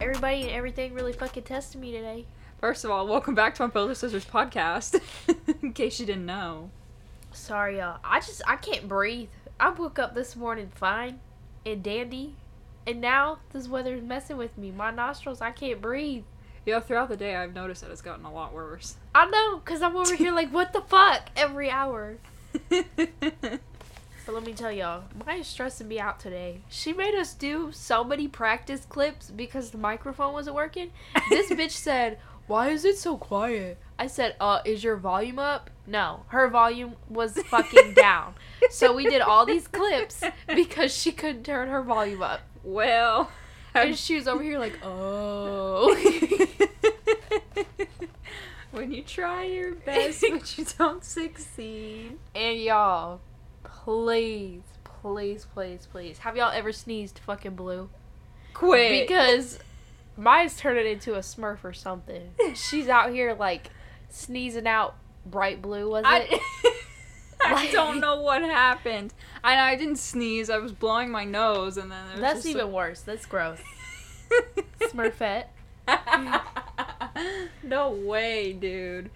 Everybody and everything really fucking tested me today. First of all, welcome back to my Brother Sisters podcast. In case you didn't know. Sorry, y'all. I just I can't breathe. I woke up this morning fine and dandy, and now this weather's messing with me. My nostrils, I can't breathe. Yeah, throughout the day, I've noticed that it's gotten a lot worse. I know, cause I'm over here like, what the fuck, every hour. But let me tell y'all, Mya's stressing me out today. She made us do so many practice clips because the microphone wasn't working. This bitch said, "Why is it so quiet?" I said, "Uh, is your volume up?" No, her volume was fucking down. So we did all these clips because she couldn't turn her volume up, well, and she was over here like, "Oh." when you try your best but you don't succeed. and y'all, please, please, please, please, have y'all ever sneezed fucking blue? Quit. Because Mya's turning into a smurf or something. She's out here like sneezing out bright blue, was it? I, I don't know what happened. I I didn't sneeze. I was blowing my nose, and then there was That's even worse. That's gross. Smurfette. no way, dude.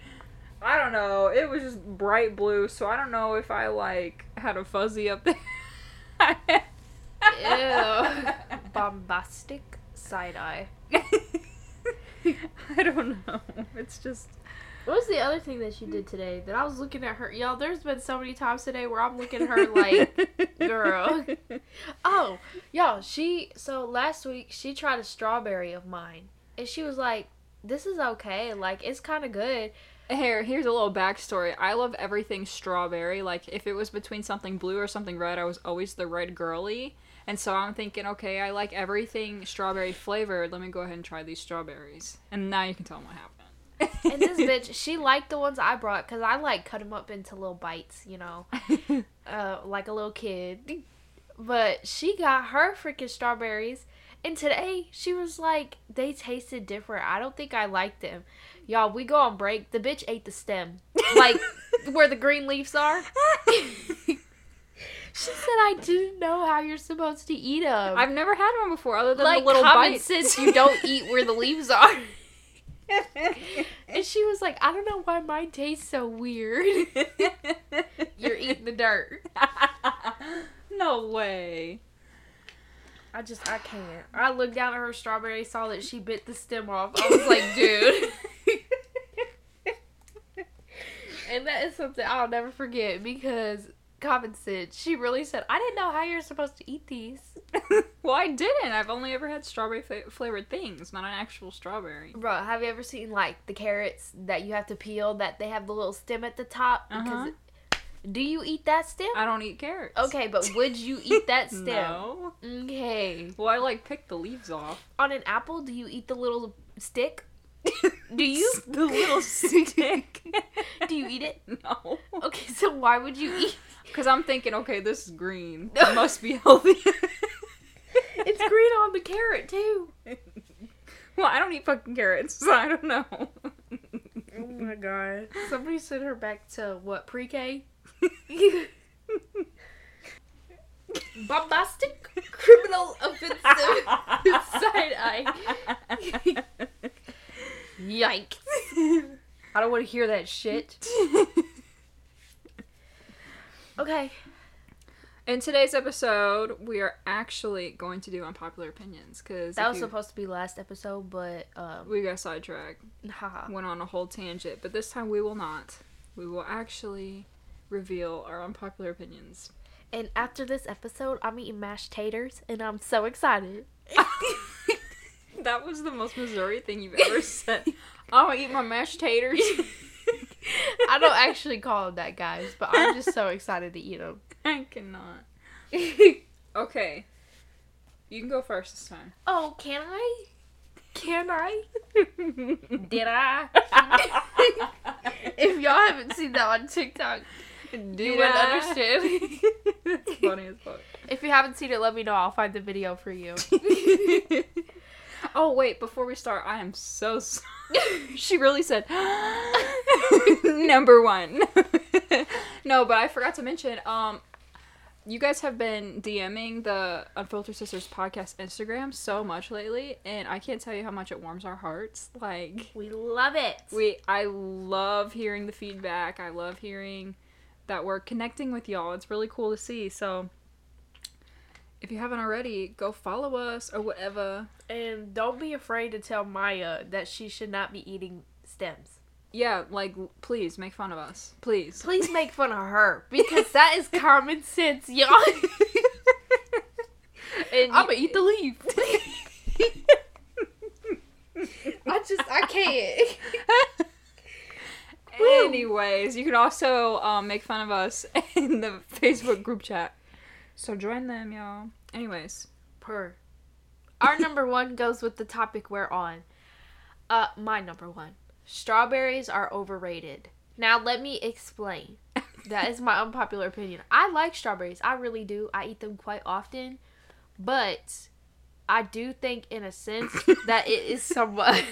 I don't know. It was just bright blue, so I don't know if I like had a fuzzy up there. Ew. Bombastic side eye. I don't know. It's just What was the other thing that she did today? That I was looking at her. Y'all, there's been so many times today where I'm looking at her like, girl. Oh, y'all, she so last week she tried a strawberry of mine. And she was like, This is okay. Like it's kinda good. Here, here's a little backstory. I love everything strawberry. Like, if it was between something blue or something red, I was always the red girly. And so I'm thinking, okay, I like everything strawberry flavored. Let me go ahead and try these strawberries. And now you can tell them what happened. And this bitch, she liked the ones I brought because I like cut them up into little bites, you know, uh, like a little kid. But she got her freaking strawberries, and today she was like, they tasted different. I don't think I liked them. Y'all, we go on break. The bitch ate the stem, like where the green leaves are. she said, "I didn't know how you're supposed to eat them." I've never had one before, other than like the little common bites. sense, you don't eat where the leaves are. And she was like, I don't know why mine tastes so weird. You're eating the dirt. no way. I just, I can't. I looked down at her strawberry, saw that she bit the stem off. I was like, dude. And that is something I'll never forget because common sense. She really said, I didn't know how you're supposed to eat these. well, I didn't. I've only ever had strawberry flavored things, not an actual strawberry. Bro, have you ever seen like the carrots that you have to peel that they have the little stem at the top? Uh-huh. Because do you eat that stem? I don't eat carrots. Okay, but would you eat that stem? No. Okay. Well, I like pick the leaves off. On an apple, do you eat the little stick? Do you? the little stick? Do you eat it? no. Okay, so why would you eat? Because I'm thinking, okay, this is green. It must be healthy. It's green on the carrot too. well, I don't eat fucking carrots, so I don't know. Oh my god. Somebody sent her back to what pre-K? Bombastic, criminal, offensive side eye. Yikes! I don't want to hear that shit. Okay. In today's episode, we are actually going to do unpopular opinions because That was supposed to be last episode, but um, we got sidetracked, haha. went on a whole tangent, but this time we will not. We will actually reveal our unpopular opinions. And after this episode, I'm eating mashed taters, and I'm so excited. that was the most Missouri thing you've ever said. Oh, I'm gonna eat my mashed taters. I don't actually call them that, guys, but I'm just so excited to eat them. I cannot. Okay. You can go first this time. oh, can I? Can I? Did I? if y'all haven't seen that on TikTok, Did you wouldn't I? understand. That's funny as fuck. if you haven't seen it, let me know. I'll find the video for you. Oh wait, before we start, I am so sorry. she really said number one. no, but I forgot to mention. Um, you guys have been DMing the Unfiltered Sisters podcast Instagram so much lately, and I can't tell you how much it warms our hearts. Like We love it. we, I love hearing the feedback. I love hearing that we're connecting with y'all. It's really cool to see. So if you haven't already, go follow us or whatever. And don't be afraid to tell Mya that she should not be eating stems. Yeah, like please make fun of us, please. Please make fun of her because that is common sense, y'all. And I'm gonna eat the leaf. I just I can't. Anyways, you can also um, make fun of us in the Facebook group chat. So join them, y'all. Anyways, Per. Our number one goes with the topic we're on. Uh, my number one. Strawberries are overrated. Now let me explain. That is my unpopular opinion. I like strawberries. I really do. I eat them quite often. But I do think in a sense that it is somewhat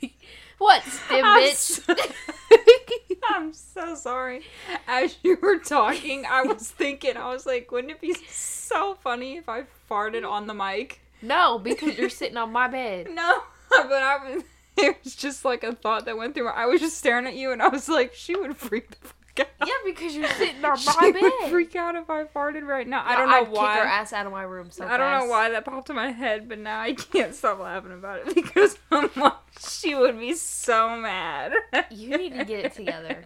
What, stim I'm so- I'm so sorry. As you were talking, I was thinking, I was like, wouldn't it be so funny if I farted on the mic? no, because you're sitting on my bed. No, but I was. It was just like a thought that went through. my I was just staring at you, and I was like, she would freak the Yeah, because you're sitting on my she my would freak out if I farted right now. I don't know I'd why. Kick her ass out of my room so I don't know why that popped in my head, but now I can't stop laughing about it because I'm like, she would be so mad. You need to get it together.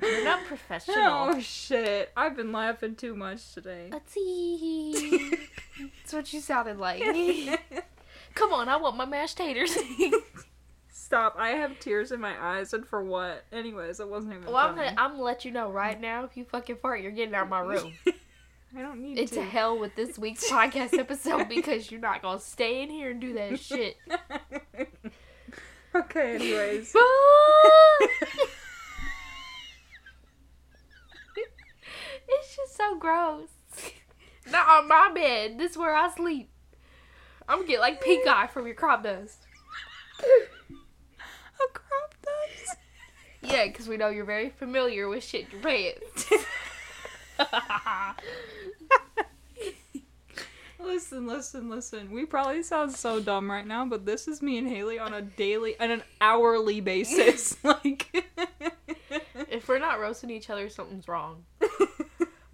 You're not professional. Oh shit! I've been laughing too much today. Let's see. That's what you sounded like. Come on, I want my mashed taters. Stop! I have tears in my eyes, and for what? Anyways, it wasn't even. well, I'm gonna, I'm gonna let you know right now. If you fucking fart, you're getting out of my room. I don't need It's to. a hell with this week's podcast episode because you're not gonna stay in here and do that shit. okay. Anyways. it's just so gross. Not on my bed. This is where I sleep. I'm gonna get like pink eye from your crop dust. A crop dust. Yeah, because we know you're very familiar with shit your pants. Listen, listen, listen. We probably sound so dumb right now, but this is me and Hailey on a daily, on an hourly basis. like, if we're not roasting each other, something's wrong.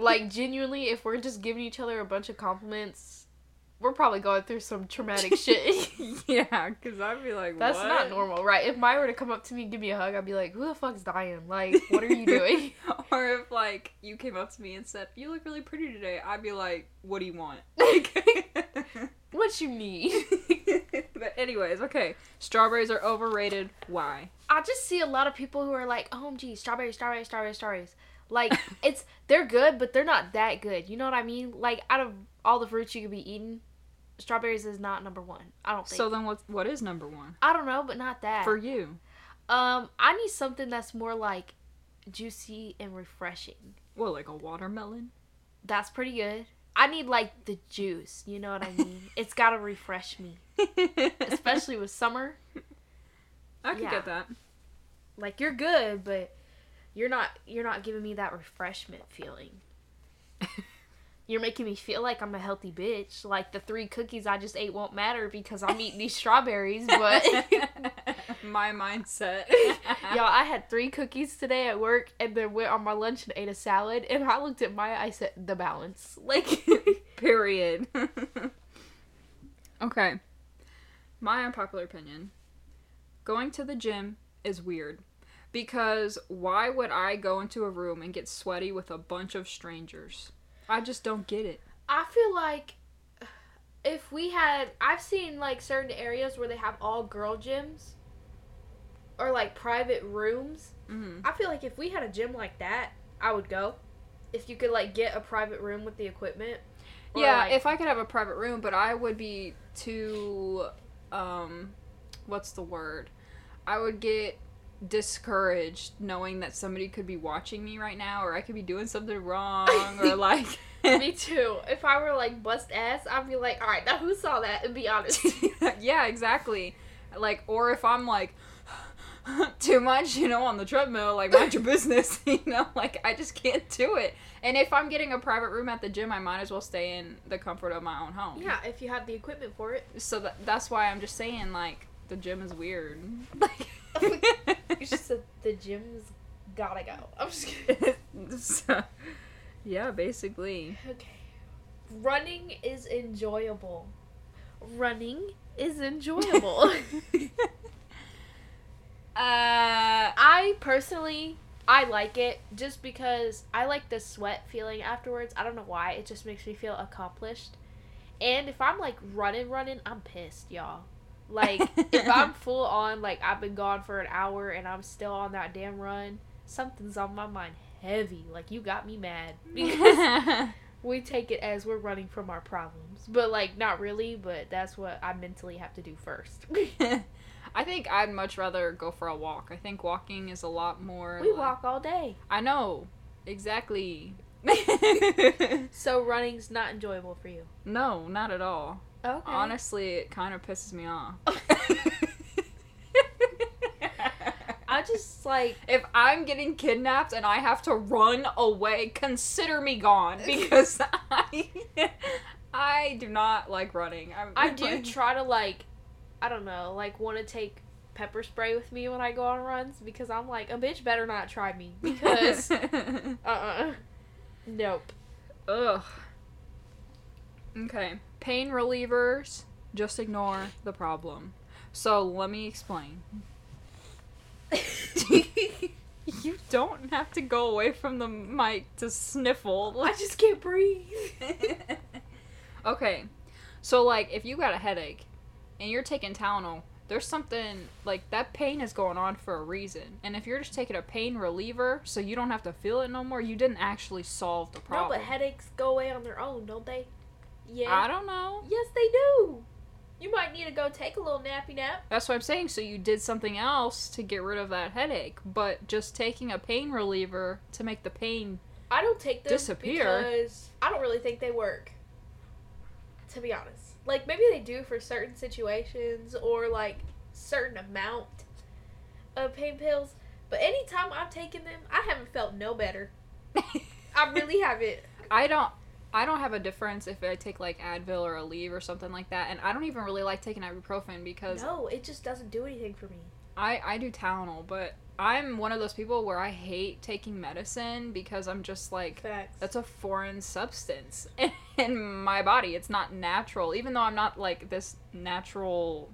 Like genuinely, if we're just giving each other a bunch of compliments, we're probably going through some traumatic shit. yeah, because I'd be like, That's what? not normal, right? If Mya were to come up to me and give me a hug, I'd be like, "Who the fuck's dying? Like, what are you doing?" or if like you came up to me and said, "You look really pretty today," I'd be like, "What do you want?" what you need? but anyways, okay. Strawberries are overrated. Why? I just see a lot of people who are like, "Oh, gee, strawberries, strawberries, strawberries, strawberries." Like it's they're good, but they're not that good. You know what I mean? Like out of all the fruits you could be eating, strawberries is not number one. I don't think. So then, what? What is number one I don't know, but not that. for you? um, I need something that's more like juicy and refreshing. Well, like a watermelon. That's pretty good. I need like the juice. You know what I mean? it's gotta refresh me, especially with summer. I can Yeah. get that. Like you're good, but you're not. You're not giving me that refreshment feeling. You're making me feel like I'm a healthy bitch. Like the three cookies I just ate won't matter because I'm eating these strawberries. But my mindset. y'all, I had three cookies today at work, and then went on my lunch and ate a salad. And I looked at Mya. I said, "The balance." Like, Period. okay. My unpopular opinion. Going to the gym is weird. Because why would I go into a room and get sweaty with a bunch of strangers? I just don't get it. I feel like if we had, I've seen like certain areas where they have all girl gyms or like private rooms. Mm-hmm. I feel like if we had a gym like that, I would go. If you could like get a private room with the equipment. Yeah, like- if I could have a private room, but I would be too um what's the word? I would get discouraged knowing that somebody could be watching me right now or I could be doing something wrong or like me too. If I were like bust ass, I'd be like, all right, now who saw that? And be honest. yeah, exactly. Like or if I'm like too much, you know, on the treadmill, like mind your business, you know, like I just can't do it. And if I'm getting a private room at the gym, I might as well stay in the comfort of my own home. Yeah, if you have the equipment for it. So that, that's why I'm just saying, like, the gym is weird. You just said the gym's gotta go. I'm just kidding. so, yeah, basically. Okay. Running is enjoyable. Running is enjoyable. Uh, I personally I like it just because I like the sweat feeling afterwards. I don't know why. It just makes me feel accomplished. And if I'm like running running, I'm pissed, y'all. Like if I'm full on like I've been gone for an hour and I'm still on that damn run, something's on my mind heavy. Like you got me mad because we take it as we're running from our problems. But like not really, but that's what I mentally have to do first. I think I'd much rather go for a walk. I think walking is a lot more. we like- walk all day. I know, exactly. So running's not enjoyable for you. no, not at all. Okay. Honestly, it kind of pisses me off. I just like if I'm getting kidnapped and I have to run away, consider me gone because I I do not like running. I'm, I do try to like I don't know, like want to take pepper spray with me when I go on runs because I'm like a bitch better not try me because uh-uh. Nope. Ugh. Okay. Pain relievers, just ignore the problem. So let me explain. You don't have to go away from the mic to sniffle. I just can't breathe. okay. So like if you got a headache and you're taking Tylenol, there's something like that pain is going on for a reason. And if you're just taking a pain reliever so you don't have to feel it no more, you didn't actually solve the problem. No, but headaches go away on their own, don't they? Yeah. I don't know. Yes, they do. You might need to go take a little nappy nap. That's what I'm saying. So you did something else to get rid of that headache, but just taking a pain reliever to make the pain. I don't take them Disappear. because I don't really think they work. To be honest, like maybe they do for certain situations or like certain amount of pain pills. But anytime I've taken them, I haven't felt no better. I really haven't. I don't. I don't have a difference if I take like Advil or Aleve or something like that, and I don't even really like taking ibuprofen because No, it just doesn't do anything for me. I I do Tylenol, but I'm one of those people where I hate taking medicine because I'm just like Facts. that's a foreign substance in my body. It's not natural, even though I'm not like this natural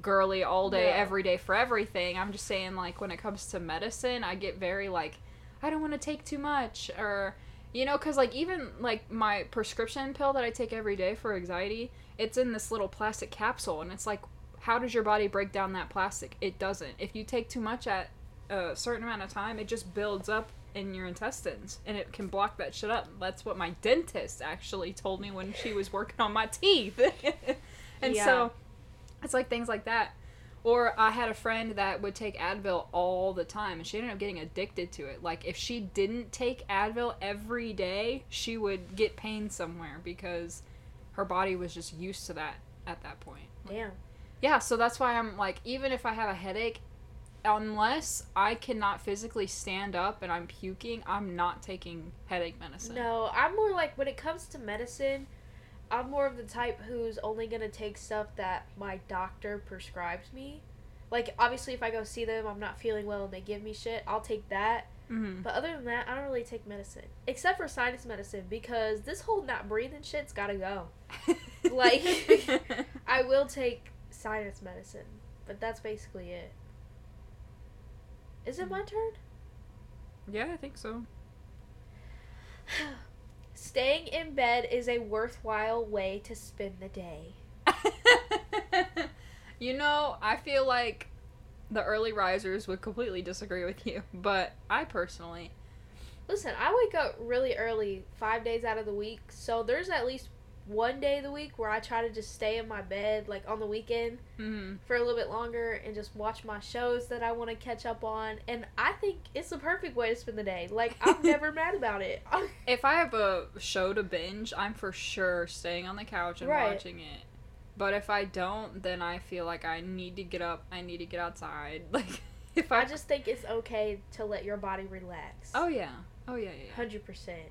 girly all day, No. every day for everything. I'm just saying, like, when it comes to medicine, I get very like, I don't want to take too much, or you know, because like even like my prescription pill that I take every day for anxiety, it's in this little plastic capsule, and it's like, how does your body break down that plastic? It doesn't. If you take too much at a certain amount of time, it just builds up in your intestines and it can block that shit up. That's what my dentist actually told me when she was working on my teeth. and Yeah. so it's like things like that. Or I had a friend that would take Advil all the time and she ended up getting addicted to it. Like if she didn't take Advil every day, she would get pain somewhere because her body was just used to that at that point. Damn. Yeah, so that's why I'm like, even if I have a headache, unless I cannot physically stand up and I'm puking, I'm not taking headache medicine. No, I'm more like when it comes to medicine, I'm more of the type who's only gonna take stuff that my doctor prescribes me. Like obviously, if I go see them, I'm not feeling well and they give me shit, I'll take that. hmm But other than that, I don't really take medicine except for sinus medicine because this whole not breathing shit's gotta go. Like- I will take sinus medicine, but that's basically it. Is it my turn? yeah, I think so. Staying in bed is a worthwhile way to spend the day. you know, I feel like the early risers would completely disagree with you, but I personally, Listen, I wake up really early five days out of the week, so there's at least one day of the week where I try to just stay in my bed, like on the weekend, mm, for a little bit longer and just watch my shows that I want to catch up on. And I think it's the perfect way to spend the day. Like, I'm never mad about it. if I have a show to binge, I'm for sure staying on the couch and Right. watching it. But if I don't, then I feel like I need to get up. I need to get outside. Like, if I just think it's okay to let your body relax. Oh yeah. Oh yeah, yeah. yeah. Hundred percent.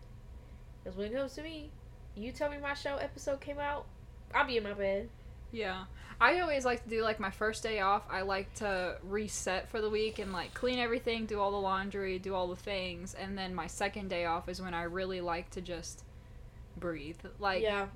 Because when it comes to me, you tell me my show episode came out, I'll be in my bed. Yeah. I always like to do like my first day off, I like to reset for the week and like clean everything, do all the laundry, do all the things, and then my second day off is when I really like to just breathe. Like yeah,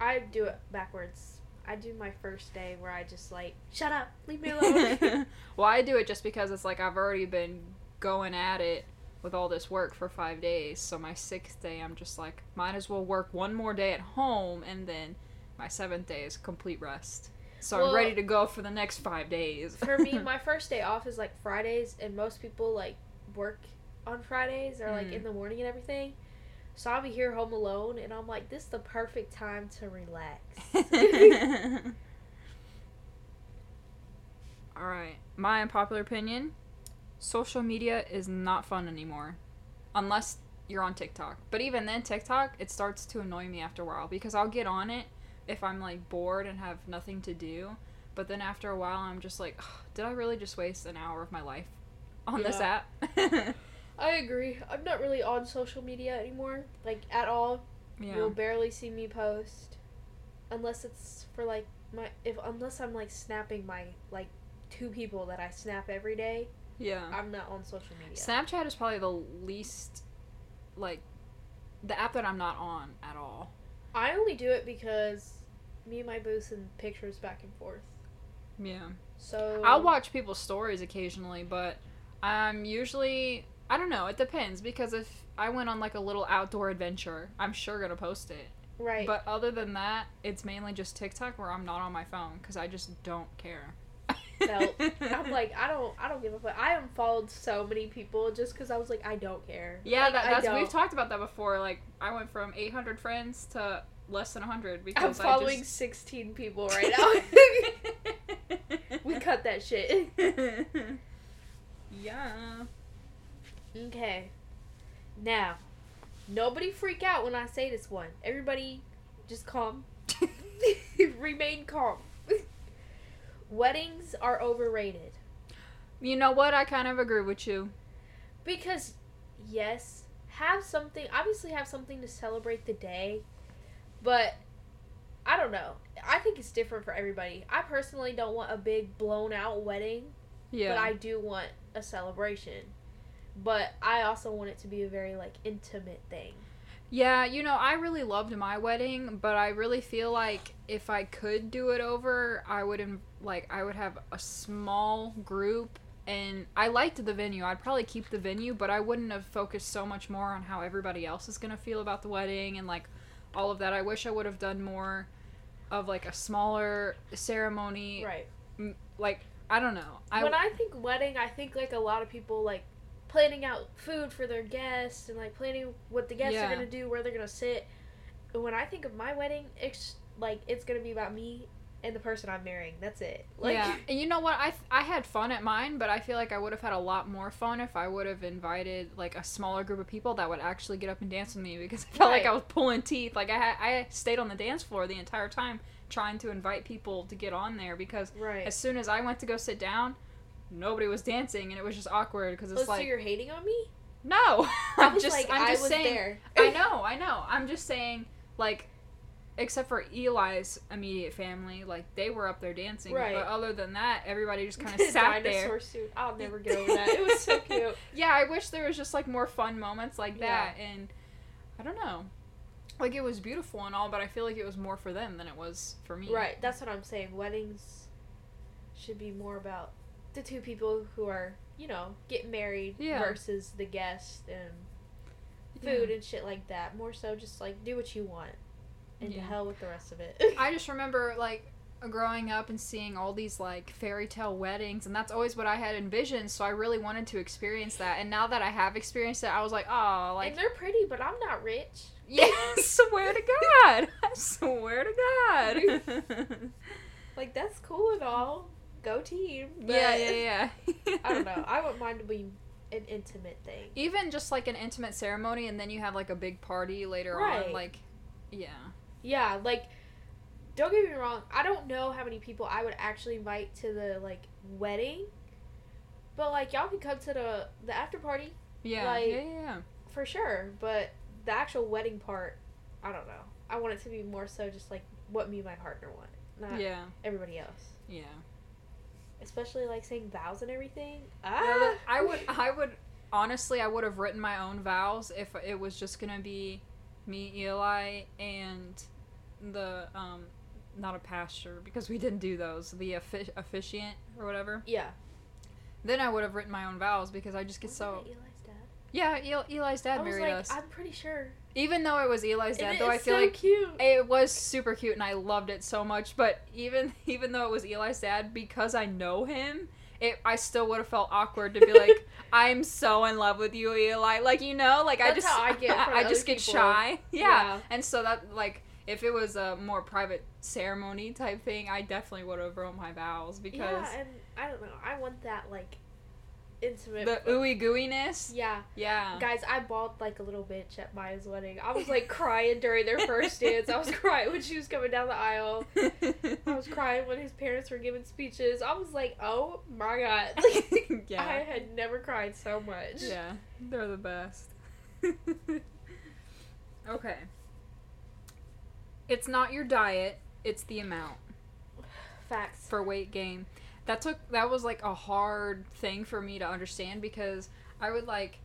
I do it backwards. I do my first day where I just like shut up, leave me alone. well, I do it just because it's like I've already been going at it with all this work for 5 days. So my 6th day I'm just like might as well work one more day at home and then my 7th day is complete rest. So Well- I'm ready to go for the next 5 days. For me, my first day off is like Fridays, and most people like work on Fridays or like Mm. in the morning and everything. So I'll be here home alone, and I'm like, this is the perfect time to relax. All right. My unpopular opinion social media is not fun anymore. Unless you're on TikTok. But even then, TikTok, it starts to annoy me after a while because I'll get on it if I'm like bored and have nothing to do. But then after a while, I'm just like, "Ugh, did I really just waste an hour of my life on this app? I agree. I'm not really on social media anymore, like at all. yeah. You'll barely see me post, unless it's for like my if unless I'm like snapping my like two people that I snap every day. Yeah. I'm not on social media. Snapchat is probably the least, like, the app that I'm not on at all. I only do it because me and my boo send pictures back and forth. Yeah. So I'll watch people's stories occasionally, but I'm usually I don't know, it depends because if I went on like a little outdoor adventure, I'm sure going to post it. right. But other than that, it's mainly just TikTok where I'm not on my phone cuz I just don't care. Felt. I'm like I don't I don't give a fuck. I unfollowed so many people just because I was like I don't care. Yeah, Like, that, that's don't. we've talked about that before. Like I went from 800 friends to less than 100 because I'm following I just 16 people right now. we cut that shit. yeah. Okay. Now, nobody freak out when I say this one. Everybody just calm. Remain calm. Weddings are overrated. You know what? I kind of agree with you. Because, yes, have something, obviously, have something to celebrate the day, but I don't know. I think it's different for everybody. I personally don't want a big blown out wedding, Yeah. but I do want a celebration. But I also want it to be a very, like, intimate thing. Yeah, you know, I really loved my wedding, but I really feel like if I could do it over, I would in- like I would have a small group and I liked the venue. I'd probably keep the venue, but I wouldn't have focused so much more on how everybody else is going to feel about the wedding and like all of that. I wish I would have done more of like a smaller ceremony. Right. M- Like I don't know. I when I think wedding, I think like a lot of people like planning out food for their guests and like planning what the guests Yeah. are gonna do, where they're gonna sit. And when I think of my wedding, it's like it's gonna be about me and the person I'm marrying. That's it. Like, yeah, and you know what? I I had fun at mine, but I feel like I would have had a lot more fun if I would have invited like a smaller group of people that would actually get up and dance with me because I felt like I was pulling teeth. Like I had, I stayed on the dance floor the entire time trying to invite people to get on there because right. as soon as I went to go sit down, nobody was dancing and it was just awkward because it's oh, so like you're hating on me? no, I'm just like, I'm I just was saying there. I know, I know. I'm just saying, like, except for Eli's immediate family, like they were up there dancing. Right. But other than that, everybody just kind of sat Dinosaur there. suit. I'll never get over that. It was so cute. Yeah, I wish there was just like more fun moments like Yeah. that, and I don't know. Like it was beautiful and all, but I feel like it was more for them than it was for me. Right. That's what I'm saying. Weddings should be more about the two people who are, you know, getting married Yeah. versus the guest and Yeah. food and shit like that. More so just like do what you want. And to Yeah. hell with the rest of it. I just remember like growing up and seeing all these like fairy tale weddings and that's always what I had envisioned so I really wanted to experience that and now that I have experienced it I was like oh like and they're pretty, but I'm not rich. yeah swear to god I swear to god Like that's cool and all. Go team. But yeah yeah yeah I don't know. I wouldn't mind to be an intimate thing. even just like an intimate ceremony and then you have like a big party later Right. on like yeah Yeah, like don't get me wrong, I don't know how many people I would actually invite to the like wedding. But like y'all can come to the the after party Yeah, Like- yeah, yeah, yeah. for sure. But the actual wedding part, I don't know. I want it to be more so just like what me and my partner want, not Yeah, everybody else. yeah. Especially like saying vows and everything. Ah, that- I would, I would, honestly, I would have written my own vows if it was just gonna be me, Eli, and the um, not a pastor because we didn't do those. The offi- officiant or whatever. yeah. Then I would have written my own vows because I just get Wasn't so. that Eli's dad? Yeah, El- Eli's dad I was married like, us. I'm pretty sure. Even though it was Eli's dad, it though I feel so like cute. it was super cute and I loved it so much. But even even though it was Eli's dad, because I know him, it I still would have felt awkward to be like, I'm so in love with you, Eli. Like you know, like I just I get I just get people. shy. Yeah. Yeah. And so that like if it was a more private ceremony type thing, I definitely would have wrote my vows because Yeah, and I don't know. I want that like intimate. the ooey gooiness. yeah, Yeah. guys, I bawled like a little bitch at Mya's wedding. I was like crying during their first dance. I was crying when she was coming down the aisle. I was crying when his parents were giving speeches. I was like, oh my god. yeah. I had never cried so much. Yeah, they're the best. okay. It's not your diet, it's the amount Facts. for weight gain. That took that was like a hard thing for me to understand because I would like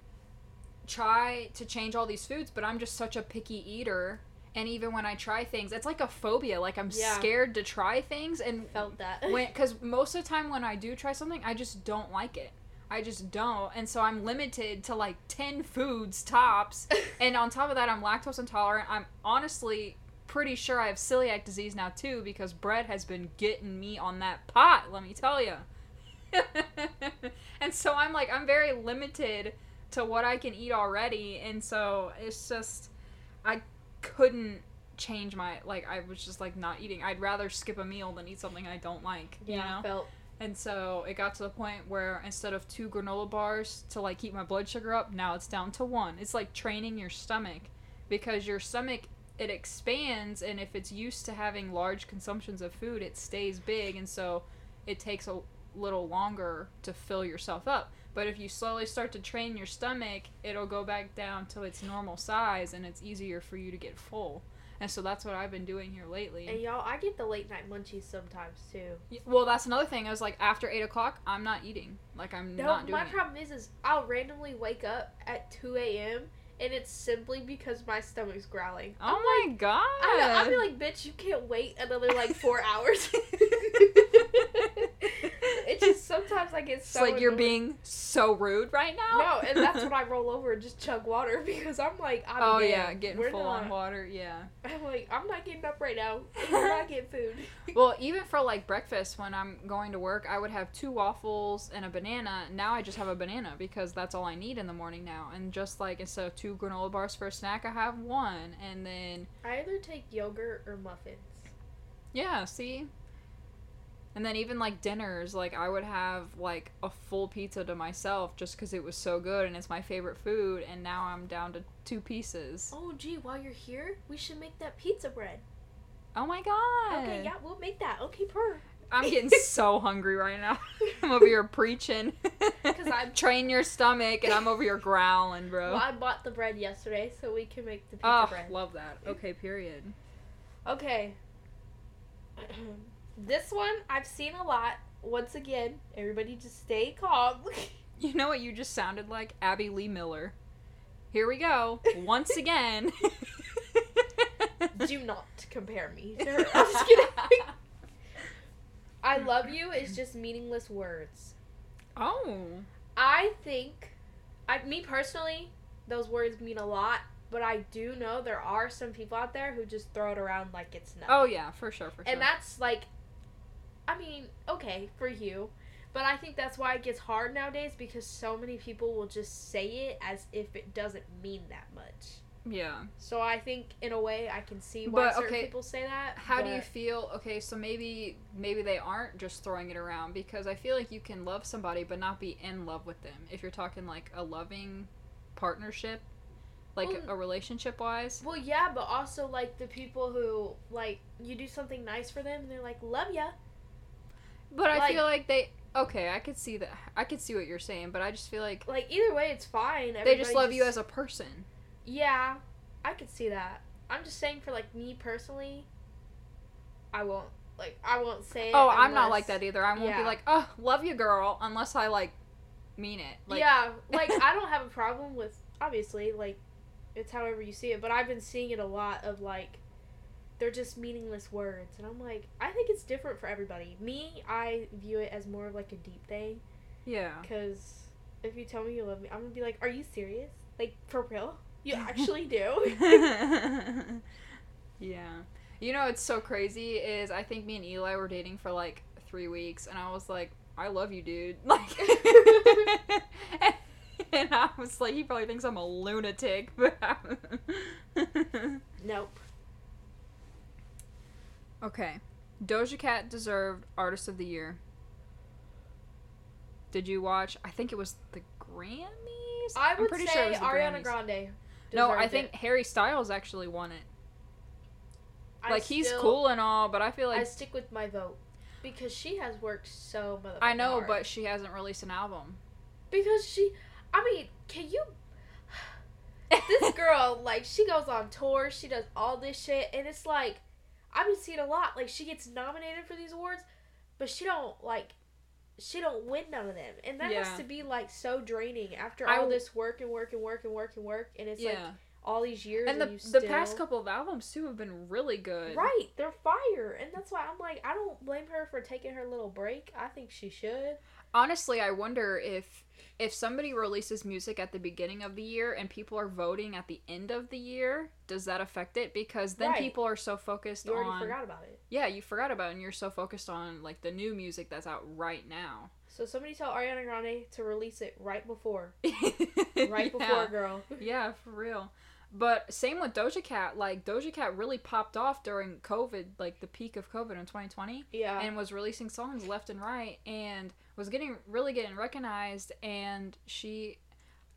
try to change all these foods, but I'm just such a picky eater. And even when I try things, it's like a phobia. Like I'm Yeah. scared to try things, and Felt that. when because most of the time when I do try something, I just don't like it. I just don't, and so I'm limited to like ten foods tops. and on top of that, I'm lactose intolerant. I'm honestly pretty sure I have celiac disease now too because bread has been getting me on that pot. Let me tell you. and so I'm like I'm very limited to what I can eat already, and so it's just I couldn't change my like I was just like not eating. I'd rather skip a meal than eat something I don't like. You yeah, know? felt. And so it got to the point where instead of two granola bars to like keep my blood sugar up, now it's down to one. It's like training your stomach because your stomach it expands and if it's used to having large consumptions of food, it stays big and so it takes a little longer to fill yourself up. But if you slowly start to train your stomach, it'll go back down to its normal size and it's easier for you to get full. And so that's what I've been doing here lately. And y'all, I get the late night munchies sometimes too. Well, that's another thing. I was like, after eight o'clock, I'm not eating. Like, I'm No, not doing my it. problem is, is I'll randomly wake up at two a.m. and it's simply because my stomach's growling. oh my god! I I'll be like, bitch, you can't wait another like four hours. sometimes I get it's like you're annoyed. being so rude right now. No, and that's when I roll over and just chug water because I'm like, I'm oh damn, yeah, getting full not, on water. Yeah. I'm like, I'm not getting up right now. We're not getting food. Well, even for like breakfast when I'm going to work, I would have two waffles and a banana. Now I just have a banana because that's all I need in the morning now. And just like instead of two granola bars for a snack, I have one. And then I either take yogurt or muffins. yeah, see. And then even like dinners, like I would have like a full pizza to myself just because it was so good and it's my favorite food. And now I'm down to two pieces. Oh, gee, while you're here, we should make that pizza bread. Oh my god! Okay, yeah, we'll make that. Okay, per. I'm getting so hungry right now. I'm over here preaching. Because I'm- train your stomach, and I'm over here growling, bro. Well, I bought the bread yesterday, so we can make the pizza oh, bread. love that. Okay, period. Okay. this one I've seen a lot. Once again, everybody just stay calm. You know what you just sounded like? Abby Lee Miller. Here we go. Once again. Do not compare me to her. I'm just kidding. I love you is just meaningless words. Oh. I think, I me personally, those words mean a lot. But I do know there are some people out there who just throw it around like it's oh, nothing. Oh yeah, for sure, for sure. And that's like, I mean, okay for you, but I think that's why it gets hard nowadays because so many people will just say it as if it doesn't mean that much. yeah. So I think in a way I can see why But, certain okay, people say that. How do you feel? Okay, so maybe maybe they aren't just throwing it around because I feel like you can love somebody but not be in love with them. If you're talking like a loving partnership, like Well, a relationship wise. Well, yeah, but also like the people who like you do something nice for them and they're like, "Love ya." But I feel like they Okay, I could see that. I could see what you're saying, but I just feel like Like either way, it's fine. they just Everybody love you as a person. Yeah, I could see that. I'm just saying for like me personally, I won't like I won't say. Oh, I'm not like that either. I won't be like, oh, love you, girl, unless I like mean it. Like, yeah, like I don't have a problem with obviously like it's however you see it, but I've been seeing it a lot of like they're just meaningless words, and I'm like I think it's different for everybody. Me, I view it as more of like a deep thing yeah. because if you tell me you love me, I'm gonna be like, are you serious? Like for real? You actually do? yeah. You know, it's so crazy. Is I think me and Eli were dating for like three weeks, and I was like, I love you, dude. Like, and I was like, he probably thinks I'm a lunatic, but. nope. Okay. Doja Cat deserved Artist of the Year. Did you watch? I think it was the Grammys. I I'm would pretty say sure it was Ariana Grammys. Grande. No, I think it. Harry Styles actually won it. I like he's cool and all, but I feel like I stick with my vote because she has worked so motherfucking I know, hard. but she hasn't released an album. because she, I mean, can you? This girl, like, she goes on tour, she does all this shit, and it's like, I've been seeing a lot. Like, she gets nominated for these awards, but she don't like, she don't win none of them, and that Yeah. has to be like so draining after all w- this work and work and work and work and work, and it's like all these years, and and, the you the past couple of albums too have been really good. Right, they're fire, and that's why I'm like, I don't blame her for taking her little break. I think she should. Honestly, I wonder if if somebody releases music at the beginning of the year and people are voting at the end of the year, does that affect it? Because then Right. people are so focused You already on forgot about it. yeah, you forgot about it, and you're so focused on like the new music that's out right now. So somebody tell Ariana Grande to release it right before, right Yeah. before, girl. Yeah, for real. But same with Doja Cat. Like Doja Cat really popped off during COVID, like the peak of COVID in 2020, Yeah, and was releasing songs left and right, and was getting really getting recognized. And she,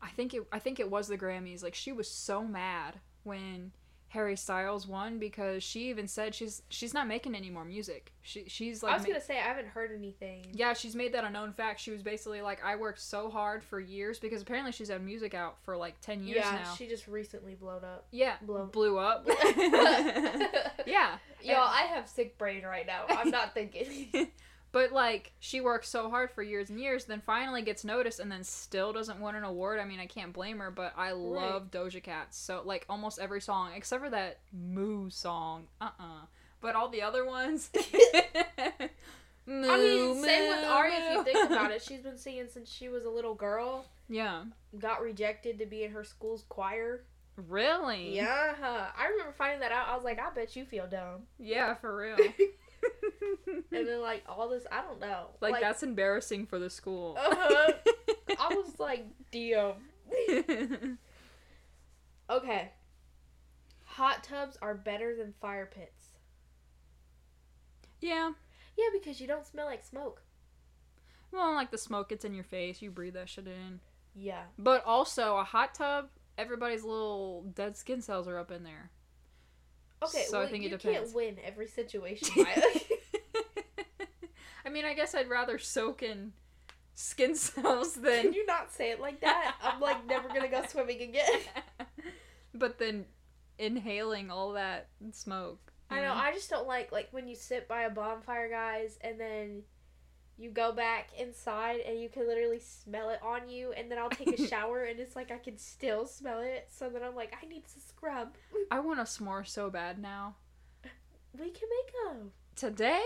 I think it, I think it was the Grammys. Like she was so mad when Harry Styles won because she even said she's she's not making any more music. She she's like I was gonna say I haven't heard anything. yeah, she's made that a known fact. She was basically like, I worked so hard for years because apparently she's had music out for like 10 years yeah, now. she just recently blowed up. yeah, blow- blew up. yeah. Y'all, I have sick brain right now. I'm not thinking. But like, she works so hard for years and years, then finally gets noticed and then still doesn't win an award. I mean, I can't blame her, but I love Doja Cat. So, like, almost every song, except for that Moo song. Uh uh But all the other ones. Moo, I mean, same with Ari. If you think about it, she's been singing since she was a little girl. Yeah. Got rejected to be in her school's choir. Really? Yeah, I remember finding that out. I was like, I bet you feel dumb. Yeah, for real. And then like all this, I don't know. like, that's embarrassing for the school. Uh-huh. I was like, damn. Okay. Hot tubs are better than fire pits. yeah. Yeah, because you don't smell like smoke. Well, like the smoke gets in your face, you breathe that shit in. Yeah. But also a hot tub, everybody's little dead skin cells are up in there. Okay, So I well, think it you depends. can't win every situation. I mean, I guess I'd rather soak in skin cells than. Can you not say it like that? I'm like never gonna go swimming again. but then inhaling all that smoke. I know. I just don't like like when you sit by a bonfire, guys, and then you go back inside and you can literally smell it on you, and then I'll take a shower and it's like I can still smell it. So then I'm like, I need to scrub. I want a s'more so bad now. We can make them. Today?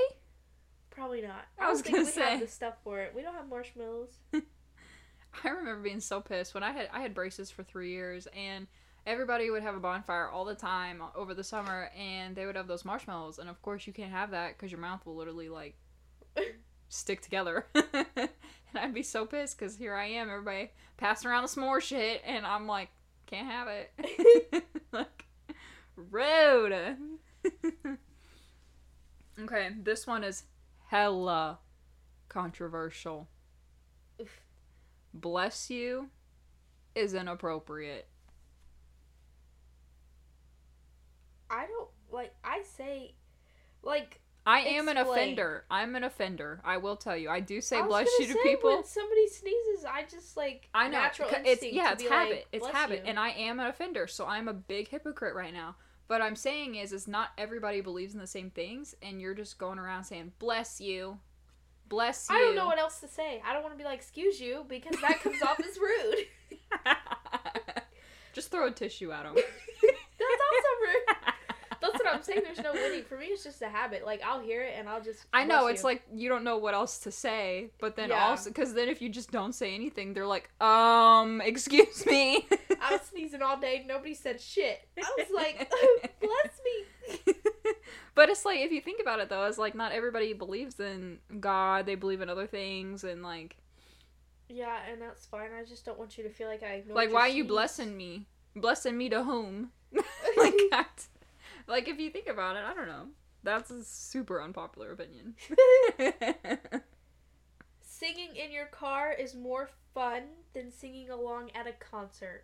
Probably not. I was gonna we say. have the stuff for it. We don't have marshmallows. I remember being so pissed when I had I had braces for three years and everybody would have a bonfire all the time over the summer and they would have those marshmallows and of course you can't have that because your mouth will literally like stick together and I'd be so pissed because here I am everybody passing around the s'more shit and I'm like can't have it like rude okay this one is hella controversial Oof. bless you is inappropriate. I don't like. I say, like I am an offender. I'm an offender. I will tell you. I do say I bless you to say, people. When somebody sneezes, I just like I know. natural c- instinct it's yeah, it's habit. like, it's habit, you." and I am an offender, so I'm a big hypocrite right now. But I'm saying is, is not everybody believes in the same things, and you're just going around saying "bless you, bless you." I don't know what else to say. I don't want to be like, "Excuse you," because that comes off as rude. just throw a tissue at them. That's also rude. What I'm saying. There's no winning. For me, it's just a habit. Like I'll hear it and I'll just. I know it's you. like you don't know what else to say, but then Yeah. also because then if you just don't say anything, they're like, um, excuse me. I was sneezing all day. Nobody said shit. I was like, bless me. but it's like if you think about it though, it's like not everybody believes in God. They believe in other things, and like, Yeah, and that's fine. I just don't want you to feel like I like why are you blessing me? Blessing me to whom? like that. Like if you think about it, I don't know. That's a super unpopular opinion. Singing in your car is more fun than singing along at a concert.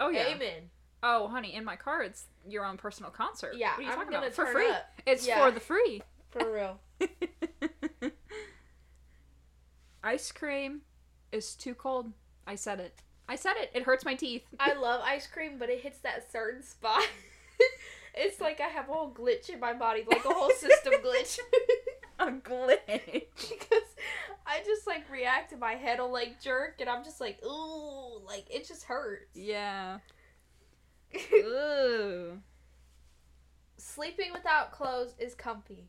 oh yeah. Amen. Oh honey, in my car it's your own personal concert. Yeah, what are you I'm talking about? For free. up. It's Yeah. for the free. For real. Ice cream is too cold. I said it. I said it. It hurts my teeth. I love ice cream, but it hits that certain spot. It's like I have a whole glitch in my body, like a whole system glitch. a glitch. because I just like react and my head will like jerk and I'm just like, ooh, like it just hurts. Yeah. Ooh. Sleeping without clothes is comfy.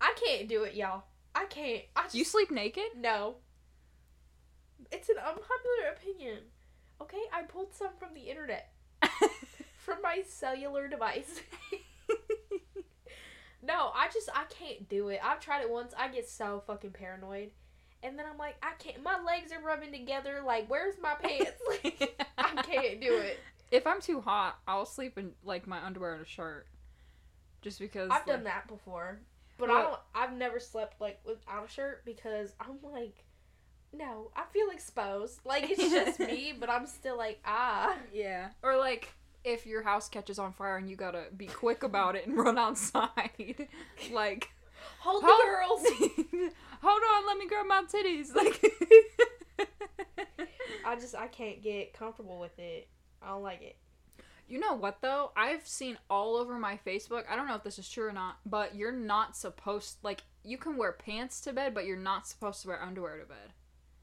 I can't do it, y'all. I can't. I just You sleep naked? no. It's an unpopular opinion. Okay, I pulled some from the internet from my cellular device. no, I just I can't do it. I've tried it once. I get so fucking paranoid. And then I'm like, I can't. My legs are rubbing together. Like, where's my pants? Like, I can't do it. If I'm too hot, I'll sleep in like my underwear and a shirt. Just because I've done that before, but I don't. I've never slept like without a shirt because I'm like, no, I feel exposed. Like it's just me, but I'm still like ah. Yeah. Or like if your house catches on fire and you gotta be quick about it and run outside. like Hold the Hold- girls. Hold on, let me grab my titties. Like I just I can't get comfortable with it. I don't like it. You know what though? I've seen all over my Facebook. I don't know if this is true or not, but you're not supposed like you can wear pants to bed, but you're not supposed to wear underwear to bed.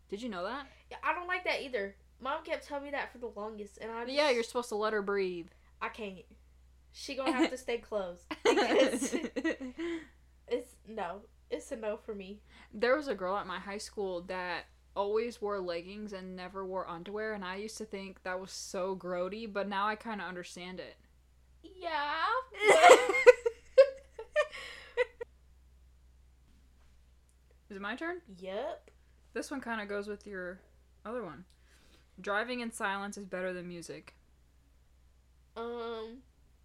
Did you know that? Yeah, I don't like that either. Mom kept telling me that for the longest, and I just, Yeah, you're supposed to let her breathe. I can't. She gonna have to stay closed it's no. It's a no for me. there was a girl at my high school that always wore leggings and never wore underwear, and I used to think that was so grody, but now I kind of understand it. Yeah. Is it my turn? yep. This one kind of goes with your other one. Driving in silence is better than music. Um.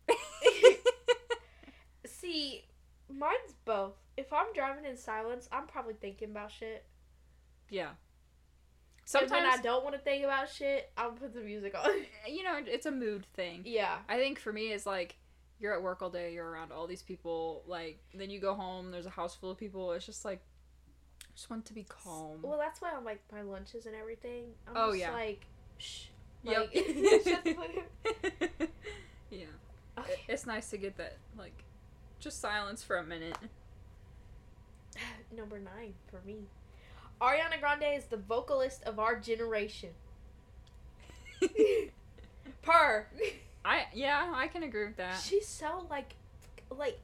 See, mine's both. If I'm driving in silence, I'm probably thinking about shit. yeah. Sometimes when I don't want to think about shit, I'll put the music on. you know, it's a mood thing. yeah. I think for me, it's like you're at work all day, you're around all these people, like, then you go home, there's a house full of people. It's just like, just want to be calm. Well, that's why on like my lunches and everything. I'm Oh, just yeah. like, shh. Yep. Like, shut the fuck up. yeah. Okay. It's nice to get that, like, just silence for a minute. Number nine for me. Ariana Grande is the vocalist of our generation. Per. I yeah, I can agree with that. She's so like, like,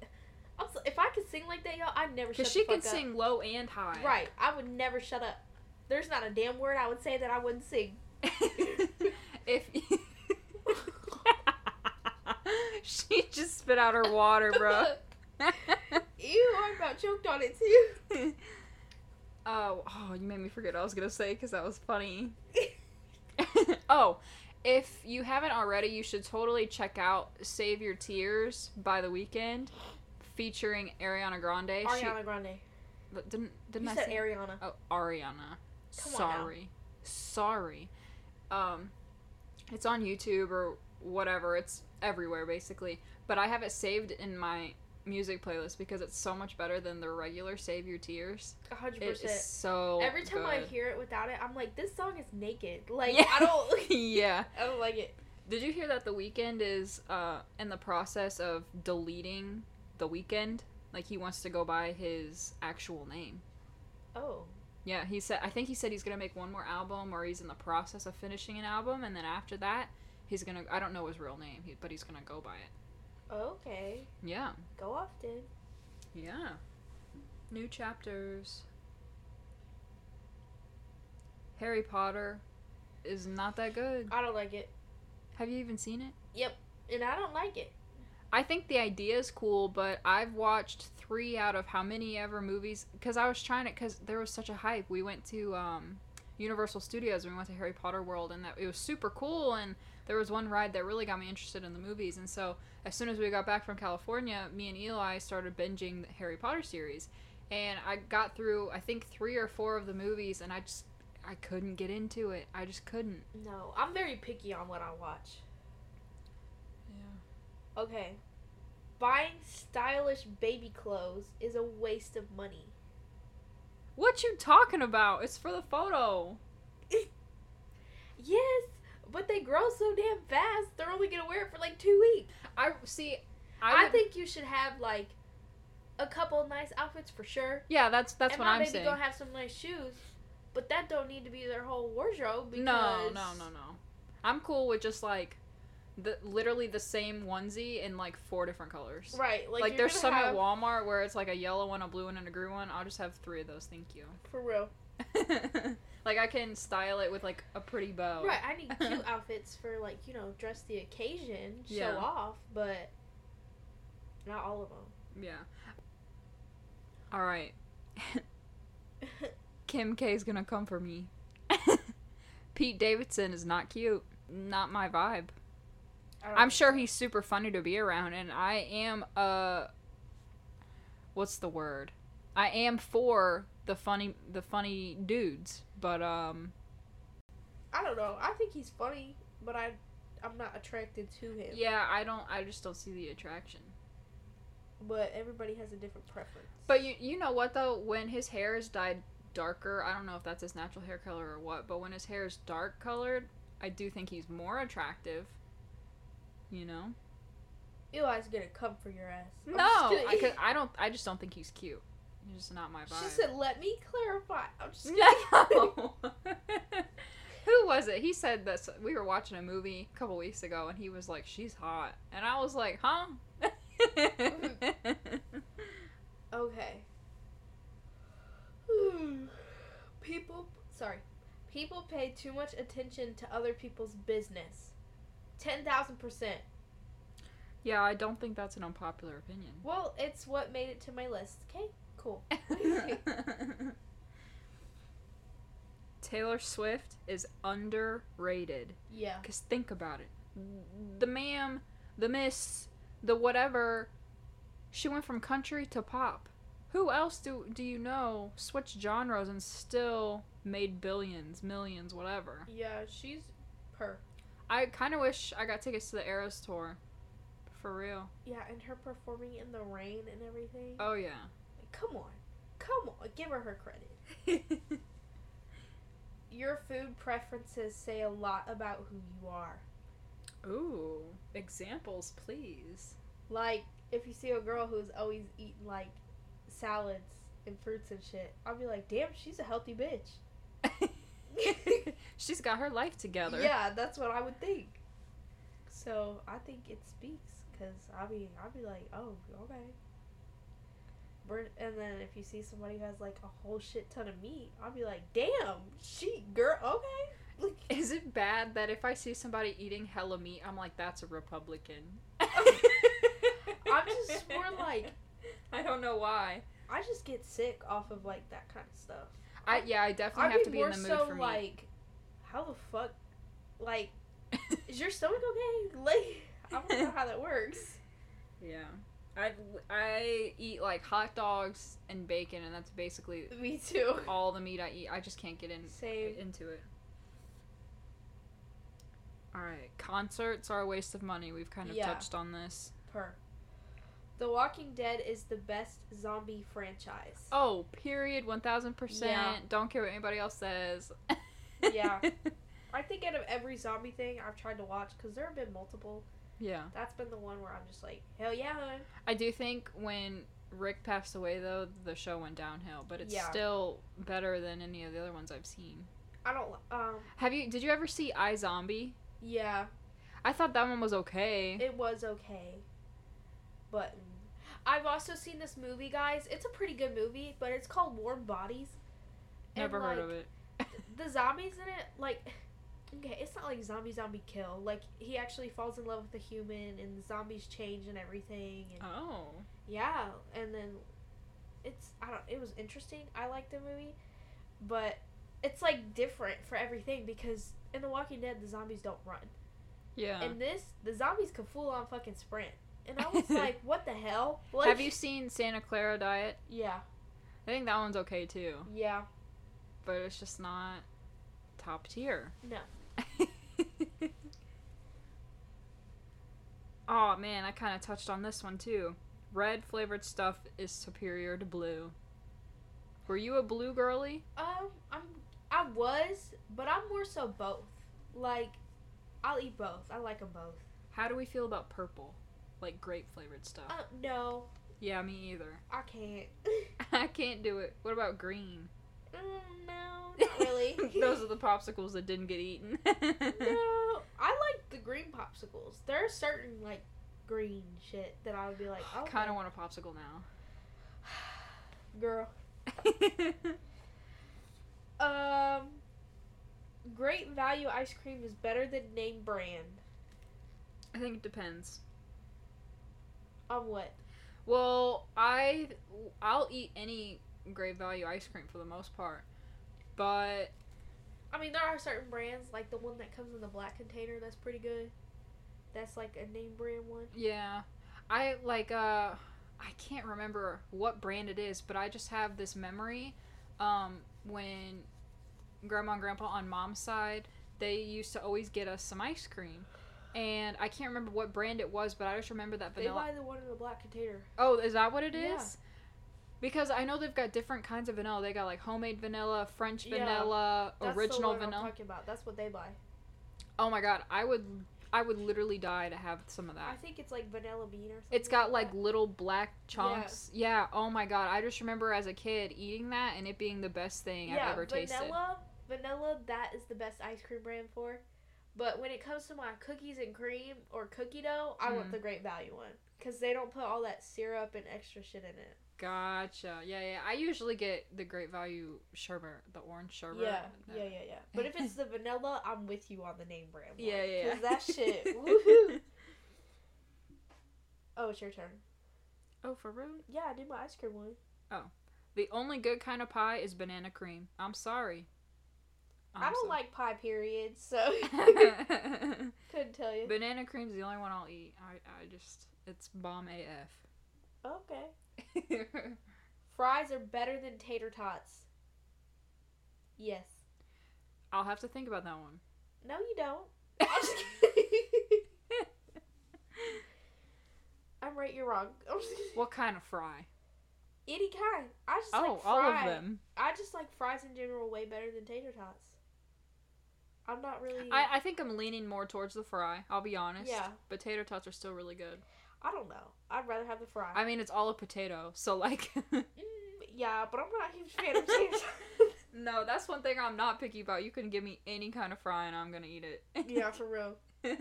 I'm so, if I could sing like that, y'all, I'd never. Shut she the fuck can up. sing low and high. Right, I would never shut up. There's not a damn word I would say that I wouldn't sing. if she just spit out her water, bro. Ew, I about choked on it too. oh, oh, you made me forget what I was gonna say because that was funny. oh, if you haven't already, you should totally check out "Save Your Tears" by The Weeknd, featuring Ariana Grande. Ariana Grande. Didn't didn't You I said say? Ariana. Oh, Ariana. Come on now. Sorry. Sorry. Um it's on YouTube or whatever. It's everywhere basically. But I have it saved in my music playlist because it's so much better than the regular Save Your Tears. A hundred It is so Every time I hear it without it, I'm like, this song is naked. Like Yeah. I don't, yeah. I don't like it. Did you hear that the Weeknd is uh in the process of deleting the Weeknd? Like he wants to go by his actual name. Oh, Yeah, he said I think he said he's gonna make one more album or he's in the process of finishing an album and then after that he's gonna I don't know his real name, but he's gonna go by it. okay. Yeah. Go off, then. Yeah. New chapters. Harry Potter is not that good. I don't like it. Have you even seen it? Yep, and I don't like it. I think the idea is cool, but I've watched three out of how many ever movies because I was trying it because there was such a hype. We went to um, Universal Studios. And we went to Harry Potter World, and that it was super cool. And there was one ride that really got me interested in the movies. And so as soon as we got back from California, me and Eli started binging the Harry Potter series, and I got through I think three or four of the movies, and I just I couldn't get into it. I just couldn't. No, I'm very picky on what I watch. Okay. Buying stylish baby clothes is a waste of money. What you talking about? It's for the photo. Yes, but they grow so damn fast. They're only gonna wear it for like two weeks. I see. I, would- think you should have like a couple nice outfits for sure. Yeah, that's that's and what I'm baby saying. gonna have some nice shoes, but that don't need to be their whole wardrobe. Because No, no, no, no. I'm cool with just like the literally the same onesie in like four different colors. Right, like, Like, there's some have, at Walmart where it's like a yellow one, a blue one, and a green one. I'll just have three of those, thank you. for real. like I can style it with like a pretty bow. Right, I need cute outfits for like you know dress the occasion, show Yeah. off, but not all of them. Yeah. All right. Kim K is gonna come for me. Pete Davidson is not cute. Not my vibe. I'm sure he's super funny to be around, and I am uh, what's the word? I am for the funny the funny dudes, but um, I don't know. I think he's funny, but I, I'm not attracted to him. yeah, I don't. I just don't see the attraction. But everybody has a different preference. But you you know what though? When his hair is dyed darker, I don't know if that's his natural hair color or what, but when his hair is dark colored, I do think he's more attractive. You know? Eli's gonna come for your ass. I'm no, just I, I don't. I just don't think he's cute. He's just not my vibe. She said, "Let me clarify." I'm just kidding. No. Who was it? He said that we were watching a movie a couple weeks ago, and he was like, "She's hot," and I was like, "Huh?" Okay. People, sorry, people pay too much attention to other people's business. Ten thousand percent. yeah, I don't think that's an unpopular opinion. Well, it's what made it to my list. Okay, cool. Taylor Swift is underrated. yeah. Because think about it. The ma'am, the miss, the whatever, she went from country to pop. Who else do, do you know switched genres and still made billions, millions, whatever? Yeah, she's per. I kind of wish I got tickets to the Eras tour. For real. Yeah, and her performing in the rain and everything. Oh, yeah. Like, come on, come on, give her her credit. Your food preferences say a lot about who you are. Ooh, examples, please. Like, if you see a girl who's always eating like salads and fruits and shit, I'll be like, damn, she's a healthy bitch. She's got her life together. Yeah, that's what I would think. So I think it speaks because I'll be I'll be like, oh, okay. And then if you see somebody who has like a whole shit ton of meat, I'll be like, damn, she girl, okay. Like, Is it bad that if I see somebody eating hella meat, I'm like, that's a Republican? I'm just more like I don't know why. I just get sick off of like that kind of stuff. I yeah, I definitely I'd have be to be in the mood so for meat. like, how the fuck, like, is your stomach okay? Like, I don't know how that works. yeah. I I eat like hot dogs and bacon, and that's basically Me too. all the meat I eat. I just can't get in Same. into it. All right, concerts are a waste of money. We've kind of Yeah. touched on this. Per. The Walking Dead is the best zombie franchise. Oh, period, one thousand percent. Yeah. Don't care what anybody else says. Yeah. I think out of every zombie thing I've tried to watch, because there have been multiple, yeah. that's been the one where I'm just like, hell yeah, hun. I do think when Rick passed away, though, the show went downhill, but it's Yeah. still better than any of the other ones I've seen. I don't, um, Have you? Did you ever see iZombie? yeah, I thought that one was okay. it was okay. But I've also seen this movie, guys. It's a pretty good movie, but it's called Warm Bodies. And, Never heard like, of it. the zombies in it, like, okay, it's not like zombie zombie kill. Like he actually falls in love with a human, and the zombies change and everything. And Oh. yeah, and then it's I don't. It was interesting. I liked the movie, but it's like different for everything because in The Walking Dead the zombies don't run. Yeah. In this, the zombies can full on fucking sprint. And I was like, what the hell? Like, Have you seen Santa Clara Diet? Yeah, I think that one's okay too, yeah, but it's just not top tier. no. oh man, I kind of touched on this one too. Red flavored stuff is superior to blue. Were you a blue girly? Um, I'm I was, but I'm more so both. Like, I'll eat both. I like them both. How do we feel about purple? Like grape flavored stuff? Uh, no, yeah, me either. I can't. I can't do it. What about green? Mm, no, not really. Those are the popsicles that didn't get eaten. no, I like the green popsicles. There are certain like green shit that I would be like, oh, I kind of want a popsicle now. girl. Um, Great Value ice cream is better than name brand. I think it depends. On what? Well, I I'll eat any great value ice cream for the most part, but I mean, there are certain brands like the one that comes in the black container that's pretty good. That's like a name brand one. yeah, I like uh I can't remember what brand it is, but I just have this memory um when grandma and grandpa on mom's side, they used to always get us some ice cream. And I can't remember what brand it was, but I just remember that vanilla. They buy the one in the black container. Oh, is that what it is? Yeah. Because I know they've got different kinds of vanilla. They got like homemade vanilla, French Yeah, vanilla, That's original the one vanilla. I'm talking about. That's what they buy. Oh my god, I would I would literally die to have some of that. I think it's like vanilla bean or something. It's got like like little black chunks. Yeah. yeah. oh my god, I just remember as a kid eating that and it being the best thing yeah, I've ever tasted. vanilla. Vanilla, that is the best ice cream brand for. But when it comes to my cookies and cream or cookie dough, I want Mhm. the Great Value one because they don't put all that syrup and extra shit in it. Gotcha. Yeah, yeah. I usually get the great value sherbet, the orange sherbet. Yeah, yeah, yeah, yeah. But if it's the vanilla, I'm with you on the name brand. One, Yeah, yeah, yeah. 'cause that shit. Woohoo! Oh, it's your turn. Oh, for real? Yeah, I did my ice cream one. Oh. The only good kind of pie is banana cream. I'm sorry. I do not like pie, periods, So couldn't tell you. Banana cream's the only one I'll eat. I, I just it's bomb AF. Okay. Fries are better than tater tots. Yes. I'll have to think about that one. No, you don't. I'm just kidding. I'm right. You're wrong. I'm just kidding. What kind of fry? Any kind. I just Oh, like all of them. I just like fries in general way better than tater tots. I'm not really. I, I think I'm leaning more towards the fry. I'll be honest. Yeah. Tater tots are still really good. I don't know. I'd rather have the fry. I mean, it's all a potato, so like. Mm, yeah, but I'm not a huge fan of tots. no, that's one thing I'm not picky about. You can give me any kind of fry and I'm gonna eat it. yeah, for real.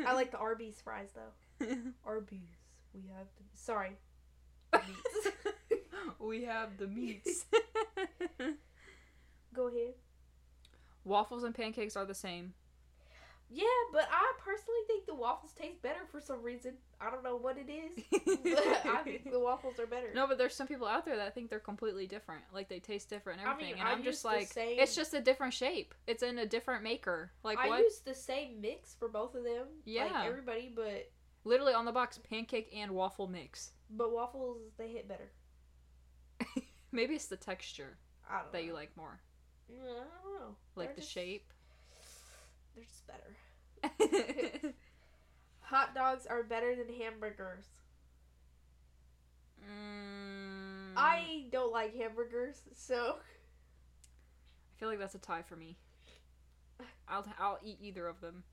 I like the Arby's fries though. Arby's. We have the. Sorry. The we have the meats. Go ahead. Waffles and pancakes are the same. Yeah, but I personally think the waffles taste better for some reason. I don't know what it is. I think the waffles are better. No, but there's some people out there that think they're completely different. Like they taste different and I everything. mean, and I I'm just like, same- it's just a different shape. It's in a different maker. Like I what? use the same mix for both of them. Yeah. Like everybody, but Literally on the box, pancake and waffle mix. but waffles they hit better. Maybe it's the texture I that know. you like more, Mm, I don't know. Like the just- shape. They're just better. Hot dogs are better than hamburgers. Mm, I don't like hamburgers, so I feel like that's a tie for me. I'll I'll eat either of them.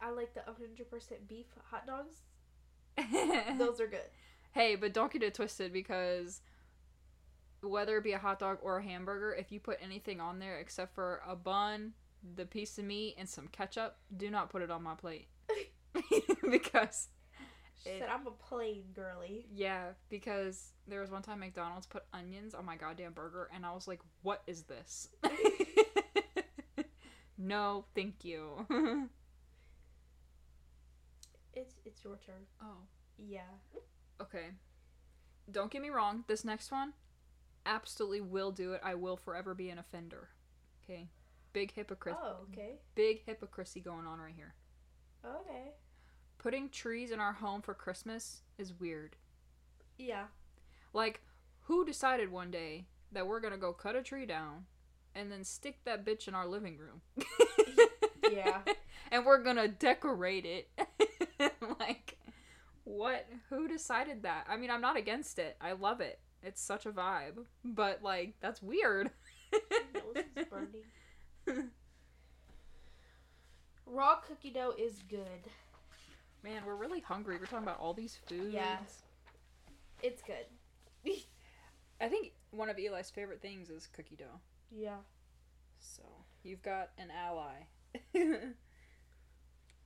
I like the 100% beef hot dogs. Those Those are good. Hey, but don't get it twisted because whether it be a hot dog or a hamburger, if you put anything on there except for a bun, the piece of meat, and some ketchup, do not put it on my plate. because She It- said I'm a plain girly. yeah, because there was one time McDonald's put onions on my goddamn burger and I was like, "What is this?" no, thank you. It's it's your turn. oh. Yeah. Okay. Don't get me wrong, this next one absolutely will do it. I will forever be an offender. Okay. Big hypocrite Oh, okay. big hypocrisy going on right here. Okay. Putting trees in our home for Christmas is weird. Yeah. Like, who decided one day that we're gonna go cut a tree down and then stick that bitch in our living room? Yeah. and we're gonna decorate it. like, what? Who decided that? I mean, I'm not against it. I love it. It's such a vibe. But, like, that's weird. Nose is burning. Raw cookie dough is good. Man, we're really hungry. We're talking about all these foods. Yeah. It's good. I think one of Eli's favorite things is cookie dough. Yeah. So, you've got an ally.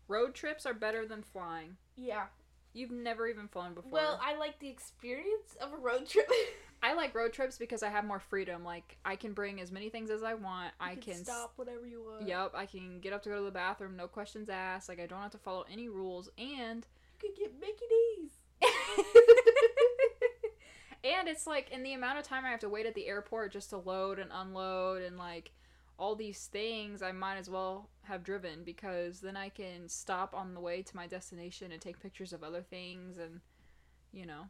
Road trips are better than flying. Yeah. You've never even flown before. Well, I like the experience of a road trip. I like road trips because I have more freedom. Like I can bring as many things as I want. I can, can stop whatever you want. Yep, I can get up to go to the bathroom, no questions asked. Like I don't have to follow any rules, and You can get Mickey D's. and it's like in the amount of time I have to wait at the airport just to load and unload and like all these things, I might as well have driven because then I can stop on the way to my destination and take pictures of other things and you know,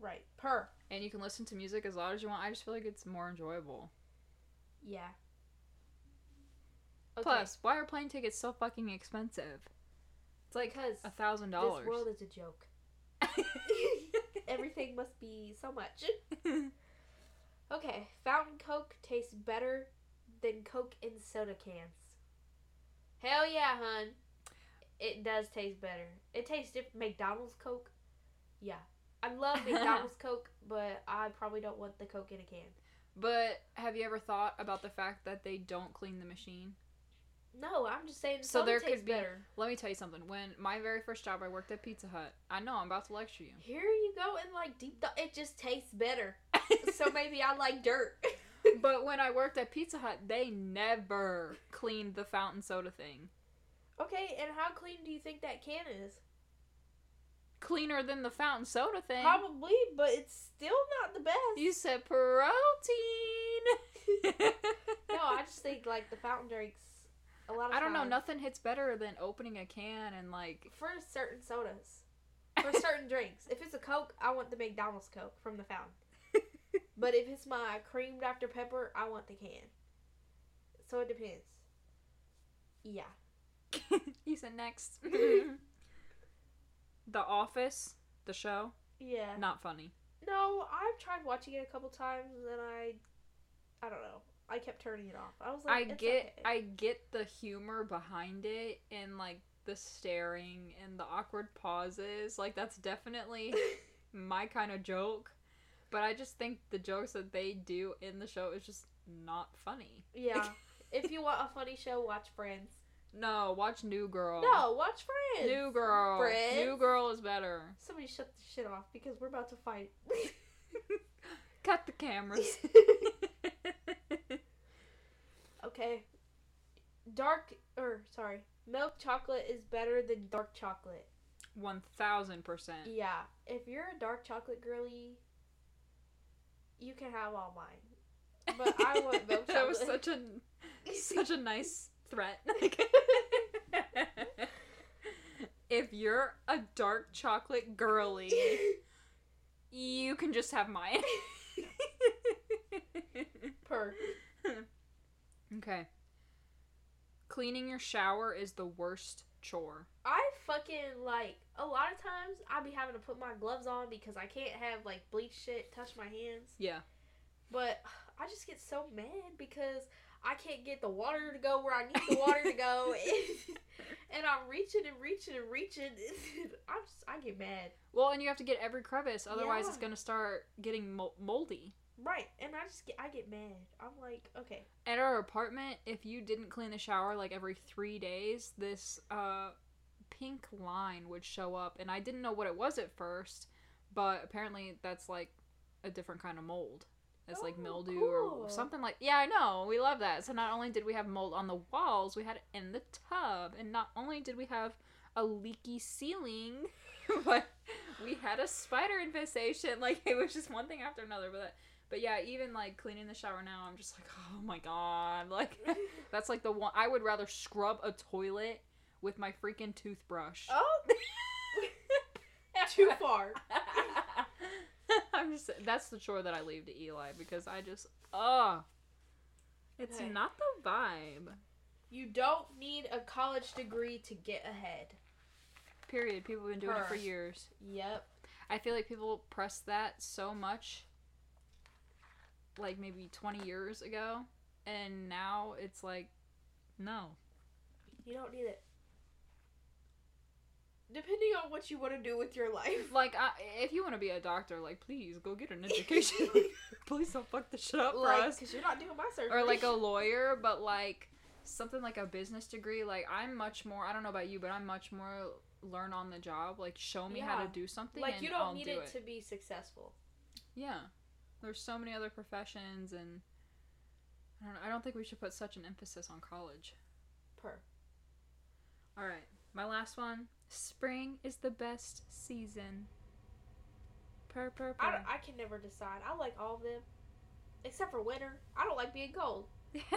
Right. Per. and you can listen to music as loud as you want. I just feel like it's more enjoyable. Yeah. Okay. Plus, why are plane tickets so fucking expensive? It's like because a thousand dollars. this dollars. world is a joke. Everything must be so much. Okay, fountain Coke tastes better than Coke in soda cans. Hell yeah, hun. It does taste better. It tastes different. McDonald's Coke, yeah. I love McDonald's Coke, but I probably don't want the Coke in a can. But have you ever thought about the fact that they don't clean the machine? No, I'm just saying So there could be- better. Let me tell you something. When my very first job, I worked at Pizza Hut. I know I'm about to lecture you. Here you go and like deep th- it just tastes better. so maybe I like dirt. but when I worked at Pizza Hut, they never cleaned the fountain soda thing. okay, and how clean do you think that can is? Cleaner than the fountain soda thing. Probably, but it's still not the best. You said protein. no, I just think like the fountain drinks a lot of I don't know. Nothing hits better than opening a can and like. for certain sodas. For certain drinks. If it's a Coke, I want the McDonald's Coke from the fountain. But if it's my cream Dr. Pepper, I want the can. So it depends. Yeah. you said next. the Office, the show, Yeah. not funny. No, I've tried watching it a couple times and I I don't know. I kept turning it off. I was I like, it's get okay. I get the humor behind it and like the staring and the awkward pauses. Like that's definitely my kind of joke. But I just think the jokes that they do in the show is just not funny. Yeah. if you want a funny show, watch Friends. No, watch New Girl. No, watch Friends. New Girl. Friends. New Girl is better. Somebody shut the shit off because we're about to fight. Cut the cameras. okay. Dark or sorry, milk chocolate is better than dark chocolate. One thousand percent. Yeah. If you're a dark chocolate girly, you can have all mine. But I want milk chocolate. that was such a such a nice threat. if you're a dark chocolate girly, you can just have mine. Per. okay. Cleaning your shower is the worst chore. I fucking like a lot of times I be having to put my gloves on because I can't have like bleach shit touch my hands. Yeah. But I just get so mad because I can't get the water to go where I need the water to go, and, and I'm reaching and reaching and reaching. I just I get mad. Well, and you have to get every crevice, otherwise it's gonna start getting mol- moldy. Right, and I just get I get mad. I'm like, okay, At our apartment, if you didn't clean the shower like every three days, this uh, pink line would show up, and I didn't know what it was at first, but apparently that's like a different kind of mold. It's like Oh, mildew cool. or something like. Yeah, I know. We love that. So not only did we have mold on the walls, we had it in the tub, and not only did we have a leaky ceiling, but we had a spider infestation. Like it was just one thing after another. But but yeah, even like cleaning the shower now, I'm just like, oh my god, like that's like the one. I would rather scrub a toilet with my freaking toothbrush. oh, too far. I'm just that's the chore that I leave to Eli because I just oh it's Okay. not the vibe. You don't need a college degree to get ahead. Period. People have been doing it for years. Yep. I feel like people press that so much like maybe 20 years ago and now it's like no. You don't need it. Depending on what you want to do with your life. Like I, if you want to be a doctor, like please go get an education. please don't fuck this shit up for Like, us. because you're not doing my surgery. or like a lawyer, but like something like a business degree. Like I'm much more. I don't know about you, but I'm much more learn on the job. Like show me how to do something. like you don't I'll need do it, to be successful. Yeah, there's so many other professions, and I don't. know, I don't think we should put such an emphasis on college. Per. All right, my last one. Spring is the best season. Per per I, per. don't- I can never decide. I like all of them, except for winter. I don't like being cold.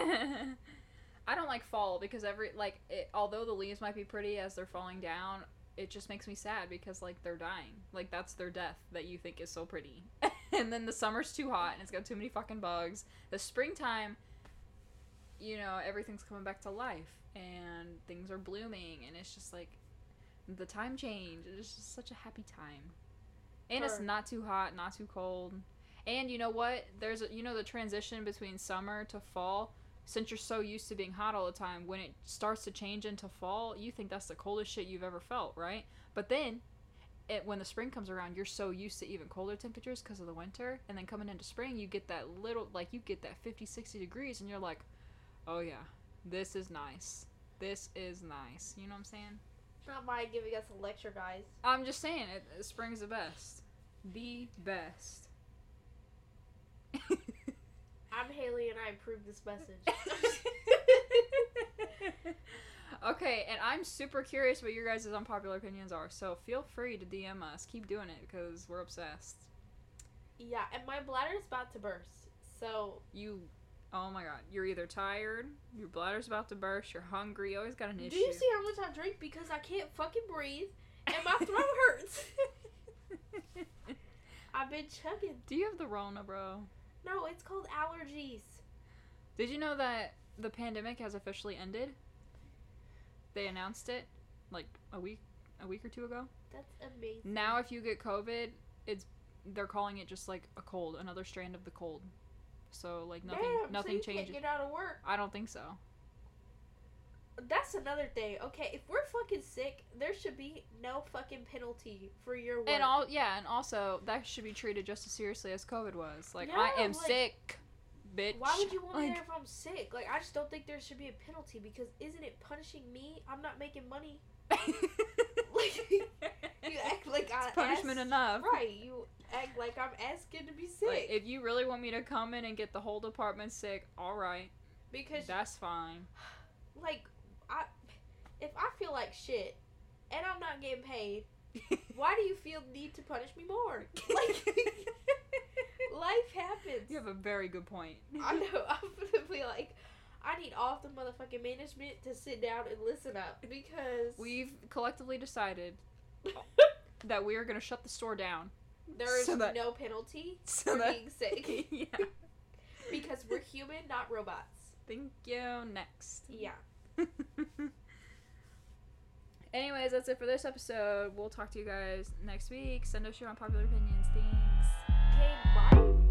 I don't like fall because every like it, although the leaves might be pretty as they're falling down, it just makes me sad because like they're dying. Like that's their death that you think is so pretty. and then the summer's too hot and it's got too many fucking bugs. The springtime you know, everything's coming back to life and things are blooming and it's just like the time change. It's just such a happy time. And it's not too hot, not too cold. And you know what? There's a, you know the transition between summer to fall. Since you're so used to being hot all the time, when it starts to change into fall, you think that's the coldest shit you've ever felt, right? But then, it, when the spring comes around, you're so used to even colder temperatures because of the winter, and then coming into spring, you get that little, like you get that 50, 60 degrees, and you're like, oh yeah, this is nice. This is nice. You know what I'm saying? Not by giving us a lecture, guys. I'm just saying, it, it- spring's the best. The best. I'm Hailey, and I approve this message. okay, and I'm super curious what your guys' unpopular opinions are, so feel free to DM us. Keep doing it because we're obsessed. yeah, and my bladder's about to burst. So You, oh my god, you're either tired, your bladder's about to burst, you're hungry, you always got an issue. do you see how much I drink? Because I can't fucking breathe, and my throat hurts. I've been chugging. Do you have the Rona, bro? No, it's called allergies. Did you know that the pandemic has officially ended? They announced it like a week, a week or two ago. That's amazing. Now, if you get COVID, it's they're calling it just like a cold, another strand of the cold. So like nothing, Damn, so nothing you changes. Get out of work. I don't think so. That's another thing. Okay, if we're fucking sick, there should be no fucking penalty for your work. And all yeah, and also that should be treated just as seriously as COVID was. Like I am like- sick, bitch. Why would you want me there if I'm sick? Like, I just don't think there should be a penalty because isn't it punishing me? I'm not making money. Like, you act like I It's punishment asked- enough. Right, you act like I'm asking to be sick Like, if you really want me to come in and get the whole department sick, all right, because that's fine. like I if I feel like shit and I'm not getting paid, why do you feel the need to punish me more? Like life happens. You have a very good point. I know. I'm gonna be like, I need all the motherfucking management to sit down and listen up because We've collectively decided that we are going to shut the store down. there is so that- no penalty so for that- being sick yeah. because we're human, not robots. Thank you. Next. Yeah. Anyways, that's it for this episode. We'll talk to you guys next week. Send us your unpopular opinions. Thanks take mine?